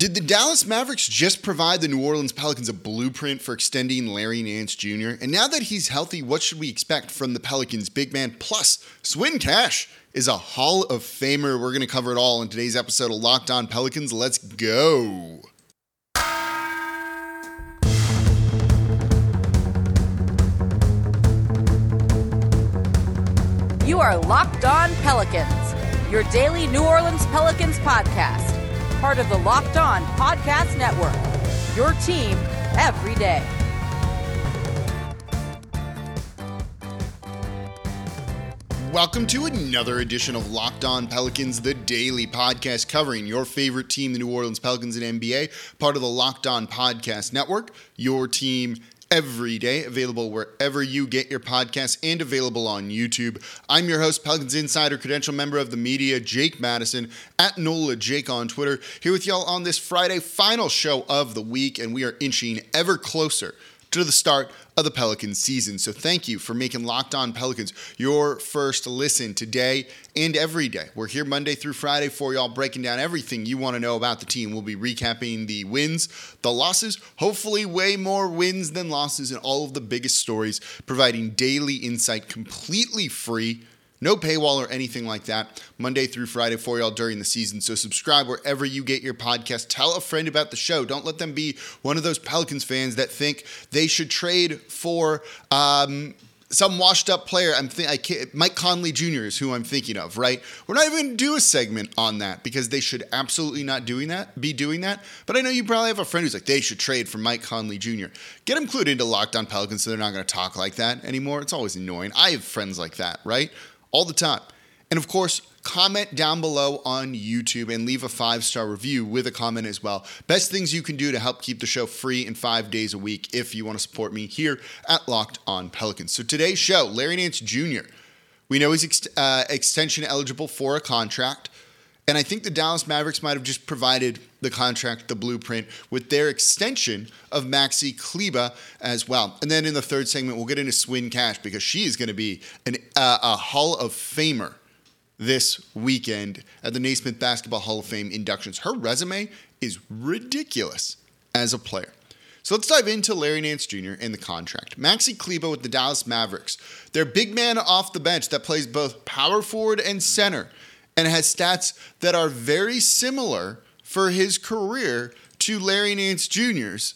Did the Dallas Mavericks just provide the New Orleans Pelicans a blueprint for extending Larry Nance Jr.? And now that he's healthy, what should we expect from the Pelicans big man? Plus, Swin Cash is a Hall of Famer. We're going to cover it all in today's episode of Locked On Pelicans. Let's go. You are Locked On Pelicans, your daily New Orleans Pelicans podcast part of the Locked On Podcast Network. Your team every day. Welcome to another edition of Locked On Pelicans, the daily podcast covering your favorite team, the New Orleans Pelicans and NBA, part of the Locked On Podcast Network, your team every day, available wherever you get your podcasts and available on YouTube. I'm your host, Pelicans Insider, credential member of the media, Jake Madison, at NOLA Jake on Twitter, here with y'all on this Friday, final show of the week, and we are inching ever closer to the start of the Pelicans season. So thank you for making Locked On Pelicans your first listen today and every day. We're here Monday through Friday for y'all, breaking down everything you want to know about the team. We'll be recapping the wins, the losses, hopefully way more wins than losses, and all of the biggest stories, providing daily insight completely free no paywall or anything like that. Monday through Friday for y'all during the season. So subscribe wherever you get your podcast. Tell a friend about the show. Don't let them be one of those Pelicans fans that think they should trade for um, some washed up player. I'm think I Mike Conley Jr. is who I'm thinking of, right? We're not even going to do a segment on that because they should absolutely not doing that, be doing that. But I know you probably have a friend who's like they should trade for Mike Conley Jr. Get them clued into Locked On Pelicans so they're not going to talk like that anymore. It's always annoying. I have friends like that, right? All the time. And of course, comment down below on YouTube and leave a five star review with a comment as well. Best things you can do to help keep the show free in five days a week if you want to support me here at Locked On Pelicans. So today's show, Larry Nance Jr. We know he's ex- uh, extension eligible for a contract. And I think the Dallas Mavericks might have just provided the contract, the blueprint, with their extension of Maxi Kleber as well. And then in the third segment, we'll get into Swin Cash because she is going to be an, uh, a Hall of Famer this weekend at the Naismith Basketball Hall of Fame inductions. Her resume is ridiculous as a player. So let's dive into Larry Nance Jr. and the contract. Maxi Kleber with the Dallas Mavericks. Their big man off the bench that plays both power forward and center and has stats that are very similar for his career to Larry Nance Jr.'s,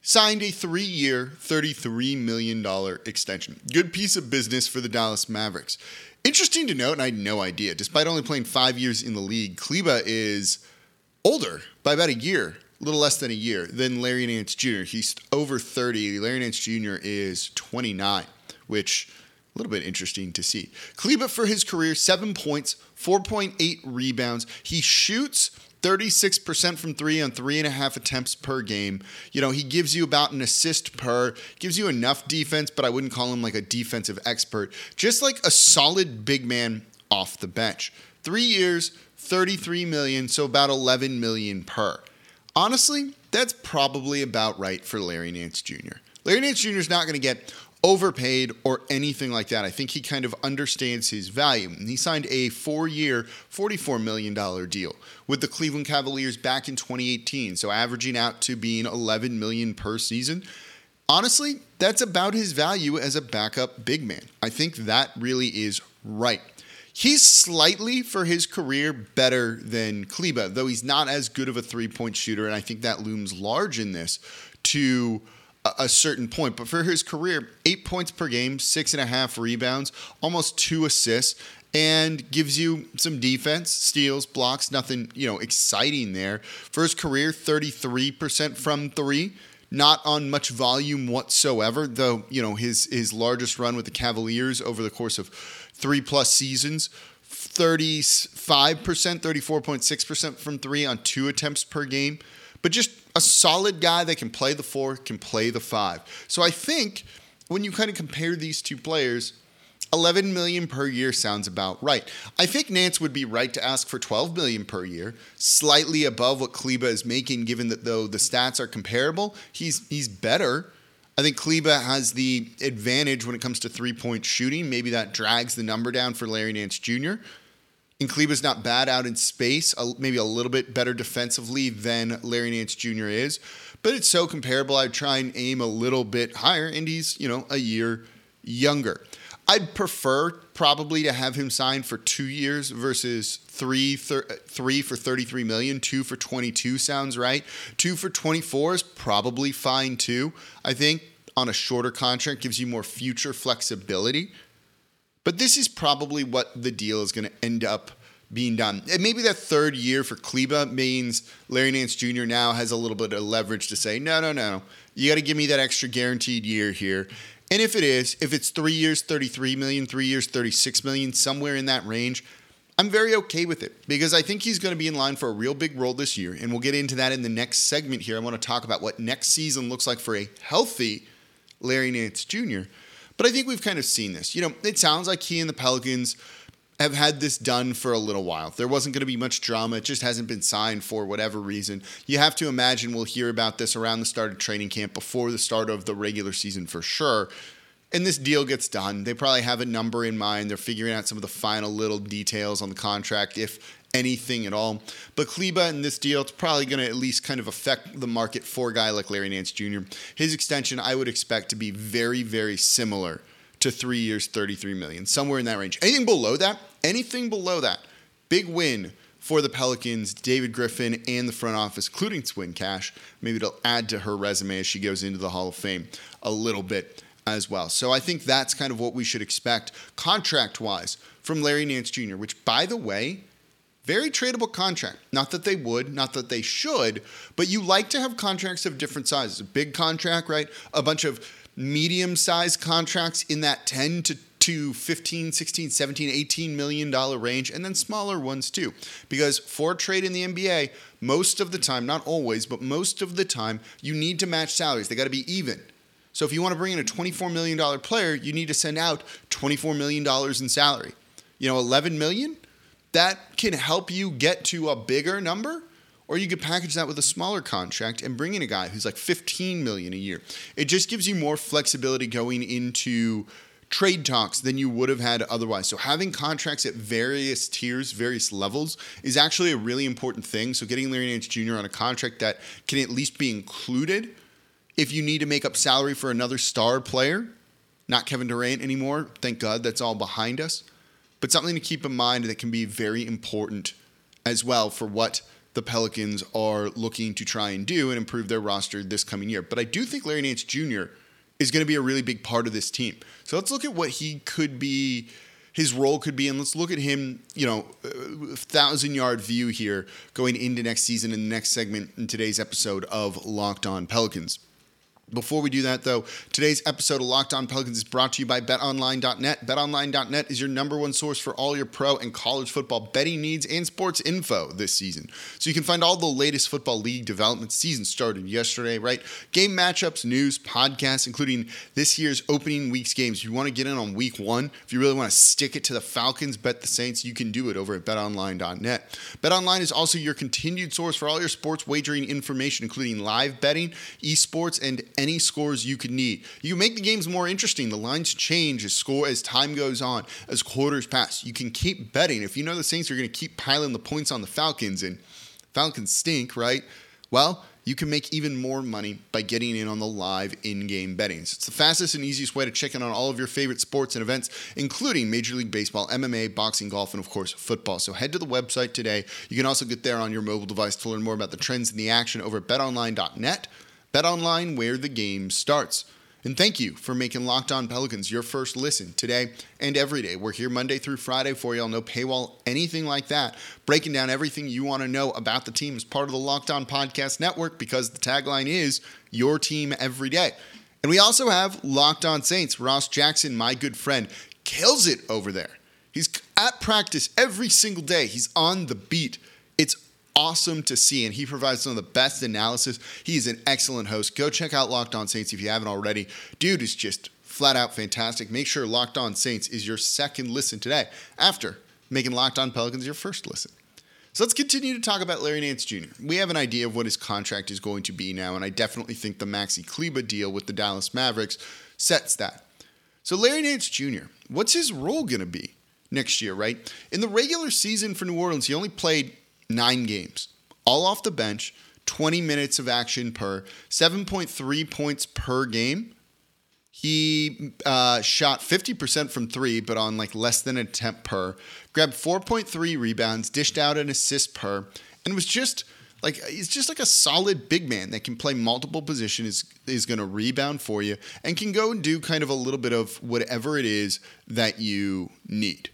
signed a three year, $33 million extension. Good piece of business for the Dallas Mavericks. Interesting to note, and I had no idea, despite only playing five years in the league, Kleber is older by about a year, a little less than a year, than Larry Nance Jr. He's over 30. Larry Nance Jr. is 29, which a little bit interesting to see. Kleber for his career, seven points, 4.8 rebounds. He shoots 36% from three on three and a half attempts per game. You know, he gives you about an assist per, gives you enough defense, but I wouldn't call him like a defensive expert. Just like a solid big man off the bench. Three years, 33 million, so about 11 million per. Honestly, that's probably about right for Larry Nance Jr. Larry Nance Jr. is not going to get overpaid or anything like that. I think he kind of understands his value. And he signed a four year, $44 million deal with the Cleveland Cavaliers back in 2018. So averaging out to being 11 million per season. Honestly, that's about his value as a backup big man. I think that really is right. He's slightly for his career better than Kleber, though he's not as good of a three point shooter. And I think that looms large in this to a certain point. But for his career, eight points per game, six and a half rebounds, almost two assists, and gives you some defense, steals, blocks, nothing, you know, exciting there. For his career, 33% from three. Not on much volume whatsoever, though, you know, his his largest run with the Cavaliers over the course of three plus seasons, 35%, 34.6% from three on two attempts per game. But just a solid guy that can play the four, can play the five. So I think when you kind of compare these two players, 11 million per year sounds about right. I think Nance would be right to ask for 12 million per year, slightly above what Kleber is making given that though the stats are comparable, he's he's better. I think Kleber has the advantage when it comes to three-point shooting. Maybe that drags the number down for Larry Nance Jr. And Kleber's not bad out in space, maybe a little bit better defensively than Larry Nance Jr. is, but it's so comparable. I'd try and aim a little bit higher, and he's, you know, a year younger. I'd prefer probably to have him signed for two years versus three, thir- uh, three for 33 million, two for 22 sounds right. Two for 24 is probably fine too. I think on a shorter contract gives you more future flexibility. But this is probably what the deal is going to end up being done. And maybe that third year for Kleber means Larry Nance Jr. now has a little bit of leverage to say, no, no, no, you got to give me that extra guaranteed year here. And if it is, if it's three years, 33 million, three years, 36 million, somewhere in that range, I'm very okay with it because I think he's going to be in line for a real big role this year. And we'll get into that in the next segment here. I want to talk about what next season looks like for a healthy Larry Nance Jr. But I think we've kind of seen this. You know, it sounds like he and the Pelicans have had this done for a little while. There wasn't going to be much drama. It just hasn't been signed for whatever reason. You have to imagine we'll hear about this around the start of training camp before the start of the regular season for sure. And this deal gets done. They probably have a number in mind. They're figuring out some of the final little details on the contract, if anything at all. But Kleber in this deal, it's probably going to at least kind of affect the market for a guy like Larry Nance Jr. His extension, I would expect to be very, very similar to three years, 33 million, somewhere in that range. Anything below that, anything below that, big win for the Pelicans, David Griffin, and the front office, including Swin Cash. Maybe it'll add to her resume as she goes into the Hall of Fame a little bit as well. So I think that's kind of what we should expect contract wise from Larry Nance Jr., which, by the way, very tradable contract. Not that they would, not that they should, but you like to have contracts of different sizes. A big contract, right? A bunch of medium sized contracts in that 10 to to 15, 16, 17, 18 million dollar range and then smaller ones too. Because for trade in the NBA, most of the time, not always, but most of the time, you need to match salaries. They got to be even. So if you want to bring in a $24 million player, you need to send out $24 million in salary. You know, 11 million, that can help you get to a bigger number or you could package that with a smaller contract and bring in a guy who's like 15 million a year. It just gives you more flexibility going into trade talks than you would have had otherwise. So having contracts at various tiers, various levels is actually a really important thing. So getting Larry Nance Jr. on a contract that can at least be included if you need to make up salary for another star player, not Kevin Durant anymore. Thank God that's all behind us. But something to keep in mind that can be very important as well for what the Pelicans are looking to try and do and improve their roster this coming year. But I do think Larry Nance Jr. is going to be a really big part of this team. So let's look at what he could be, his role could be, and let's look at him, you know, thousand yard view here going into next season in the next segment in today's episode of Locked On Pelicans. Before we do that, though, today's episode of Locked On Pelicans is brought to you by BetOnline.net. BetOnline.net is your number one source for all your pro and college football betting needs and sports info this season. So you can find all the latest football league developments. Season started yesterday, right? Game matchups, news, podcasts, including this year's opening week's games. If you want to get in on week one, if you really want to stick it to the Falcons, bet the Saints, you can do it over at BetOnline.net. BetOnline is also your continued source for all your sports wagering information, including live betting, esports, and any scores you could need. You can make the games more interesting. The lines change as score as time goes on, as quarters pass. You can keep betting. If you know the Saints are going to keep piling the points on the Falcons and Falcons stink, right? Well, you can make even more money by getting in on the live in-game bettings. It's the fastest and easiest way to check in on all of your favorite sports and events, including Major League Baseball, MMA, boxing, golf, and of course football. So head to the website today. You can also get there on your mobile device to learn more about the trends in the action over at betonline.net. Bet online where the game starts. And thank you for making Locked On Pelicans your first listen today and every day. We're here Monday through Friday for y'all. No paywall, anything like that. Breaking down everything you want to know about the team as part of the Locked On Podcast Network because the tagline is your team every day. And we also have Locked On Saints. Ross Jackson, my good friend, kills it over there. He's at practice every single day. He's on the beat. Awesome to see, and he provides some of the best analysis. He's an excellent host. Go check out Locked On Saints if you haven't already. Dude is just flat out fantastic. Make sure Locked On Saints is your second listen today after making Locked On Pelicans your first listen. So let's continue to talk about Larry Nance Jr. We have an idea of what his contract is going to be now, and I definitely think the Maxi Kleber deal with the Dallas Mavericks sets that. So Larry Nance Jr., what's his role going to be? next year, right? In the regular season for New Orleans, he only played nine games, all off the bench, 20 minutes of action per, 7.3 points per game. He uh, shot 50% from three, but on like less than an attempt per. Grabbed 4.3 rebounds, dished out an assist per, and was just like he's just like a solid big man that can play multiple positions, is, is going to rebound for you, and can go and do kind of a little bit of whatever it is that you need.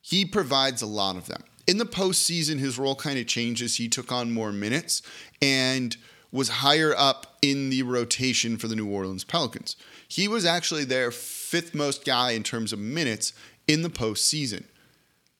He provides a lot of them. In the postseason, his role kind of changes. He took on more minutes and was higher up in the rotation for the New Orleans Pelicans. He was actually their fifth most guy in terms of minutes in the postseason.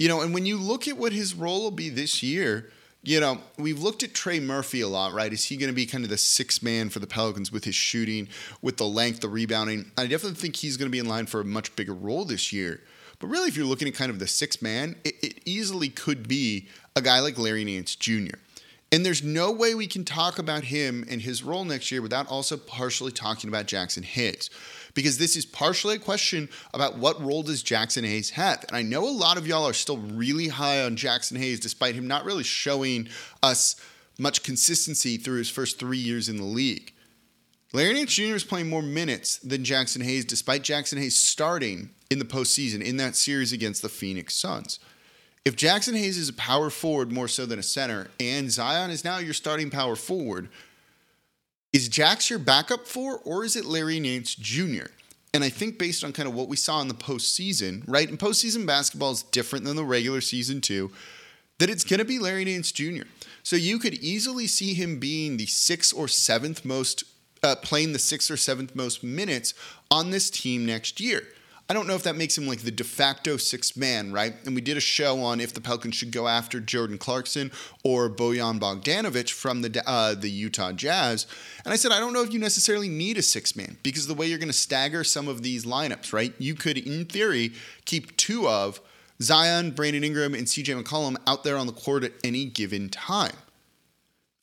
You know, and when you look at what his role will be this year, you know, we've looked at Trey Murphy a lot, right? Is he going to be kind of the six man for the Pelicans with his shooting, with the length, the rebounding? I definitely think he's going to be in line for a much bigger role this year. But really, if you're looking at kind of the six man, it, it easily could be a guy like Larry Nance Jr. And there's no way we can talk about him and his role next year without also partially talking about Jaxson Hayes because this is partially a question about what role does Jaxson Hayes have. And I know a lot of y'all are still really high on Jaxson Hayes, despite him not really showing us much consistency through his first three years in the league. Larry Nance Jr. is playing more minutes than Jaxson Hayes, despite Jaxson Hayes starting in the postseason in that series against the Phoenix Suns. If Jaxson Hayes is a power forward more so than a center, and Zion is now your starting power forward, is Jax your backup for, or is it Larry Nance Jr.? And I think based on kind of what we saw in the postseason, right? And postseason basketball is different than the regular season too, that it's going to be Larry Nance Jr. So you could easily see him being the sixth or seventh most, uh, playing the sixth or seventh most minutes on this team next year. I don't know if that makes him like the de facto sixth man, right? And we did a show on if the Pelicans should go after Jordan Clarkson or Bojan Bogdanovic from the uh, the Utah Jazz. And I said I don't know if you necessarily need a sixth man because the way you're going to stagger some of these lineups, right? You could, in theory, keep two of Zion, Brandon Ingram, and CJ McCollum out there on the court at any given time.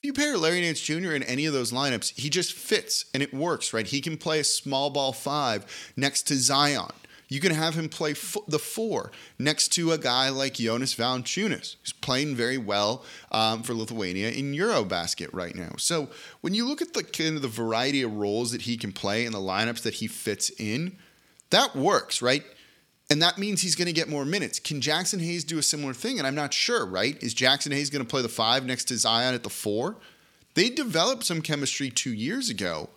If you pair Larry Nance Jr. in any of those lineups, he just fits and it works, right? He can play a small ball five next to Zion. You can have him play the four next to a guy like Jonas Valanciunas, who's playing very well um, for Lithuania in Eurobasket right now. So when you look at the kind of the variety of roles that he can play and the lineups that he fits in, that works, right? And that means he's going to get more minutes. Can Jaxson Hayes do a similar thing? And I'm not sure, right? Is Jaxson Hayes going to play the five next to Zion at the four? They developed some chemistry two years ago,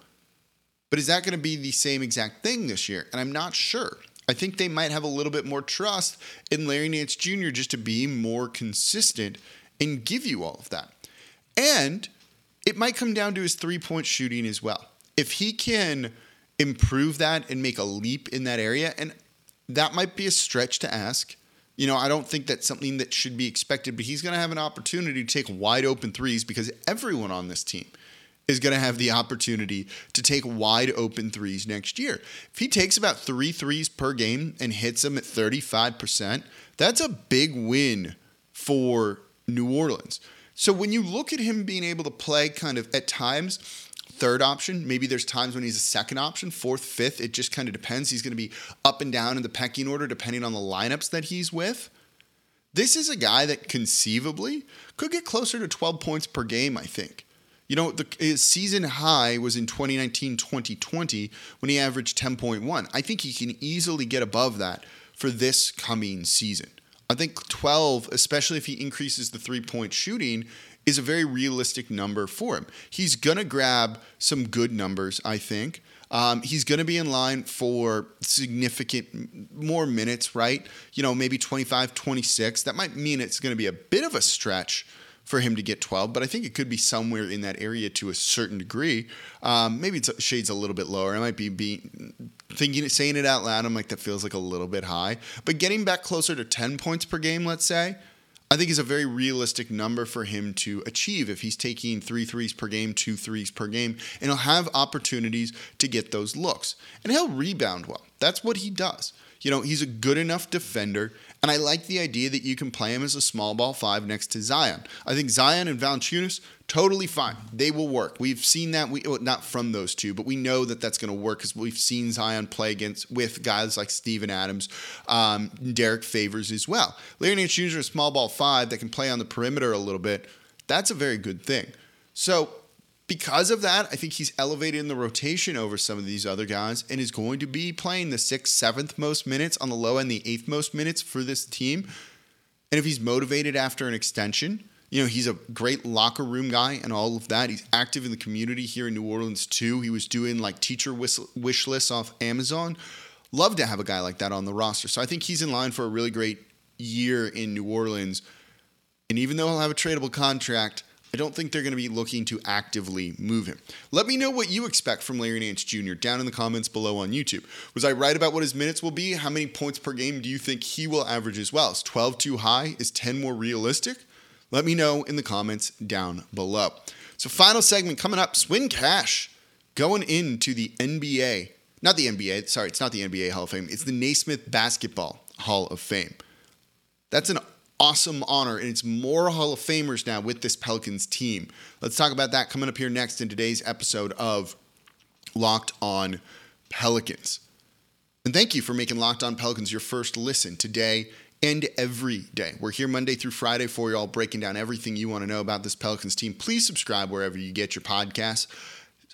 but is that going to be the same exact thing this year? And I'm not sure. I think they might have a little bit more trust in Larry Nance Jr. just to be more consistent and give you all of that. And it might come down to his three point shooting as well. If he can improve that and make a leap in that area, and that might be a stretch to ask. You know, I don't think that's something that should be expected, but he's going to have an opportunity to take wide open threes because everyone on this team is going to have the opportunity to take wide open threes next year. If he takes about three threes per game and hits them at 35%, that's a big win for New Orleans. So when you look at him being able to play kind of at times, third option, maybe there's times when he's a second option, fourth, fifth, it just kind of depends. He's going to be up and down in the pecking order depending on the lineups that he's with. This is a guy that conceivably could get closer to 12 points per game, I think. You know, the his season high was in 2019 2020 when he averaged 10.1. I think he can easily get above that for this coming season. I think 12, especially if he increases the three point shooting, is a very realistic number for him. He's going to grab some good numbers, I think. Um, he's going to be in line for significant more minutes, right? You know, maybe 25, 26. That might mean it's going to be a bit of a stretch for him to get 12, but I think it could be somewhere in that area to a certain degree. Um, maybe it's shades a little bit lower. I might be, be thinking, saying it out loud. I'm like, that feels like a little bit high. But getting back closer to 10 points per game, let's say, I think is a very realistic number for him to achieve if he's taking three threes per game, two threes per game, and he'll have opportunities to get those looks. And he'll rebound well. That's what he does. You know, he's a good enough defender. And I like the idea that you can play him as a small ball five next to Zion. I think Zion and Valanciunas, totally fine. They will work. We've seen that, we well, not from those two, but we know that that's going to work because we've seen Zion play against with guys like Steven Adams, um, Derrick Favors as well. Larry Nance Jr., a small ball five that can play on the perimeter a little bit. That's a very good thing. So because of that, I think he's elevated in the rotation over some of these other guys and is going to be playing the sixth, seventh most minutes on the low end, the eighth most minutes for this team. And if he's motivated after an extension, you know, he's a great locker room guy and all of that. He's active in the community here in New Orleans too. He was doing like teacher wish lists off Amazon. Love to have a guy like that on the roster. So I think he's in line for a really great year in New Orleans. And even though he'll have a tradable contract, I don't think they're going to be looking to actively move him. Let me know what you expect from Larry Nance Jr. down in the comments below on YouTube. Was I right about what his minutes will be? How many points per game do you think he will average as well? Is 12 too high? Is 10 more realistic? Let me know in the comments down below. So, final segment coming up Swin Cash going into the NBA. Not the NBA, sorry, it's not the NBA Hall of Fame. It's the Naismith Basketball Hall of Fame. That's an awesome honor, and it's more Hall of Famers now with this Pelicans team. Let's talk about that coming up here next in today's episode of Locked On Pelicans. And thank you for making Locked On Pelicans your first listen today and every day. We're here Monday through Friday for you all, breaking down everything you want to know about this Pelicans team. Please subscribe wherever you get your podcasts.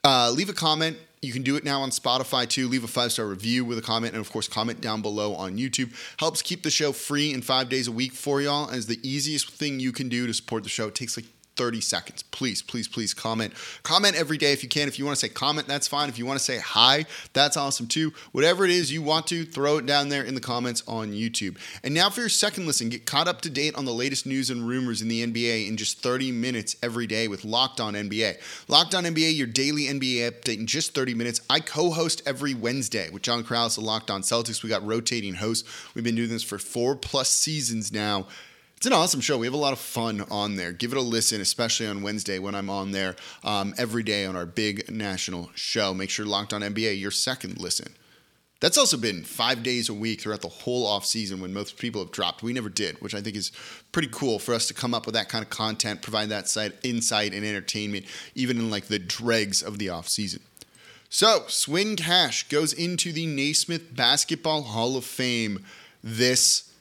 Uh, leave a comment you can do it now on Spotify too. Leave a five star review with a comment, and of course, comment down below on YouTube. Helps keep the show free and five days a week for y'all. As the easiest thing you can do to support the show. It takes like 30 seconds. Please, please, please comment. Comment every day if you can. If you want to say comment, that's fine. If you want to say hi, that's awesome too. Whatever it is you want to, throw it down there in the comments on YouTube. And now for your second listen, get caught up to date on the latest news and rumors in the NBA in just 30 minutes every day with Locked On NBA. Locked On NBA, your daily NBA update in just 30 minutes. I co host every Wednesday with John Karalis of Locked On Celtics. We got rotating hosts. We've been doing this for four plus seasons now. It's an awesome show. We have a lot of fun on there. Give it a listen, especially on Wednesday when I'm on there um, every day on our big national show. Make sure Locked On NBA, your second listen. That's also been five days a week throughout the whole off season when most people have dropped. We never did, which I think is pretty cool for us to come up with that kind of content, provide that insight and entertainment, even in like the dregs of the off season. So, Swin Cash goes into the Naismith Basketball Hall of Fame this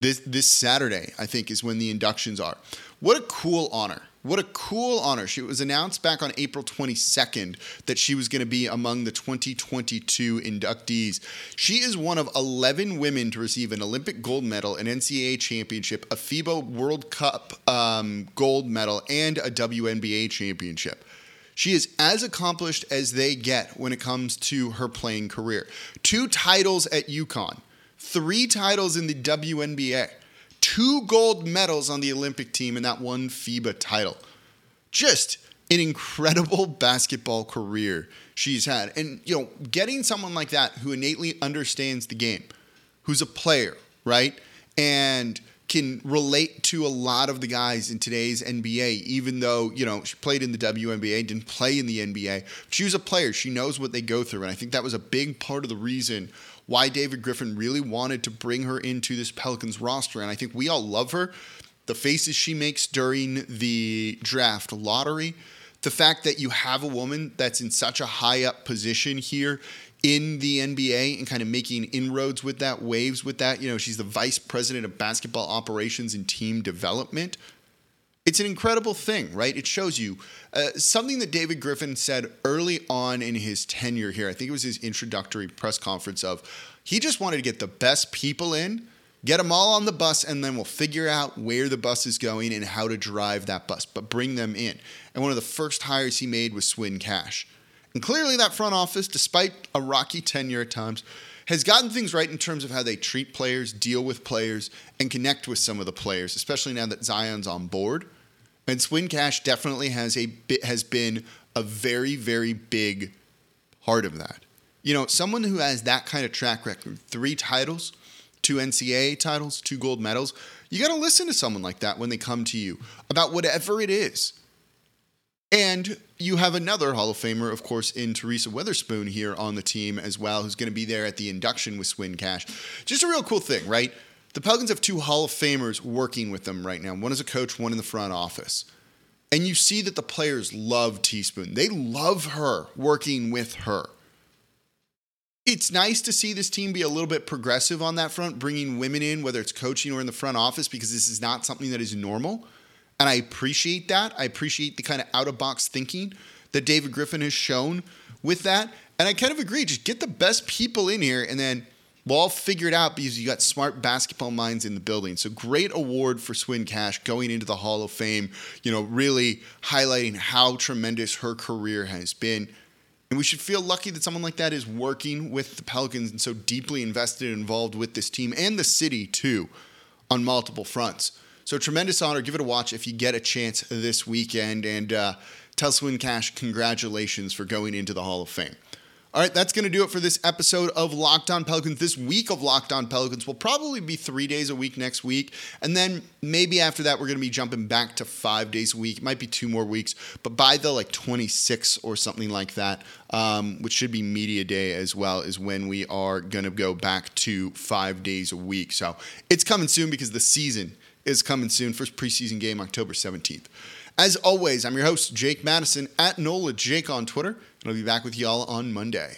this this Saturday, I think, is when the inductions are. What a cool honor. What a cool honor. She was announced back on April 22nd that she was going to be among the 2022 inductees. She is one of 11 women to receive an Olympic gold medal, an NCAA championship, a FIBA World Cup um, gold medal, and a WNBA championship. She is as accomplished as they get when it comes to her playing career. Two titles at UConn three titles in the WNBA, two gold medals on the Olympic team, and that one FIBA title. Just an incredible basketball career she's had. And, you know, getting someone like that who innately understands the game, who's a player, right? And can relate to a lot of the guys in today's NBA, even though, you know, she played in the WNBA, didn't play in the NBA. She was a player. She knows what they go through. And I think that was a big part of the reason why David Griffin really wanted to bring her into this Pelicans roster. And I think we all love her. The faces she makes during the draft lottery, the fact that you have a woman that's in such a high up position here in the NBA and kind of making inroads with that, waves with that. You know, she's the vice president of basketball operations and team development. It's an incredible thing, right? It shows you uh, something that David Griffin said early on in his tenure here. I think it was his introductory press conference of he just wanted to get the best people in, get them all on the bus, and then we'll figure out where the bus is going and how to drive that bus, but bring them in. And one of the first hires he made was Swin Cash. And clearly, that front office, despite a rocky tenure at times, has gotten things right in terms of how they treat players, deal with players, and connect with some of the players, especially now that Zion's on board. And Swin Cash definitely has a bit has been a very very big part of that. You know, someone who has that kind of track record, three titles, two NCAA titles, two gold medals, you got to listen to someone like that when they come to you about whatever it is. And you have another Hall of Famer, of course, in Teresa Weatherspoon here on the team as well, who's going to be there at the induction with Swin Cash. Just a real cool thing, right? The Pelicans have two Hall of Famers working with them right now. One is a coach, one in the front office. And you see that the players love T-Spoon. They love her working with her. It's nice to see this team be a little bit progressive on that front, bringing women in, whether it's coaching or in the front office, because this is not something that is normal. And I appreciate that. I appreciate the kind of out of box thinking that David Griffin has shown with that. And I kind of agree. Just get the best people in here and then we'll all figure it out because you got smart basketball minds in the building. So great award for Swin Cash going into the Hall of Fame, you know, really highlighting how tremendous her career has been. And we should feel lucky that someone like that is working with the Pelicans and so deeply invested and involved with this team and the city too on multiple fronts. So tremendous honor. Give it a watch if you get a chance this weekend. And uh, tell Swin Cash congratulations for going into the Hall of Fame. All right, that's going to do it for this episode of Locked On Pelicans. This week of Locked On Pelicans will probably be three days a week next week. And then maybe after that, we're going to be jumping back to five days a week. It might be two more weeks, but by the like 26 or something like that, um, which should be media day as well, is when we are going to go back to five days a week. So it's coming soon because the season is coming soon. First preseason game, October 17th. As always, I'm your host, Jake Madison, at NOLA Jake on Twitter, and I'll be back with y'all on Monday.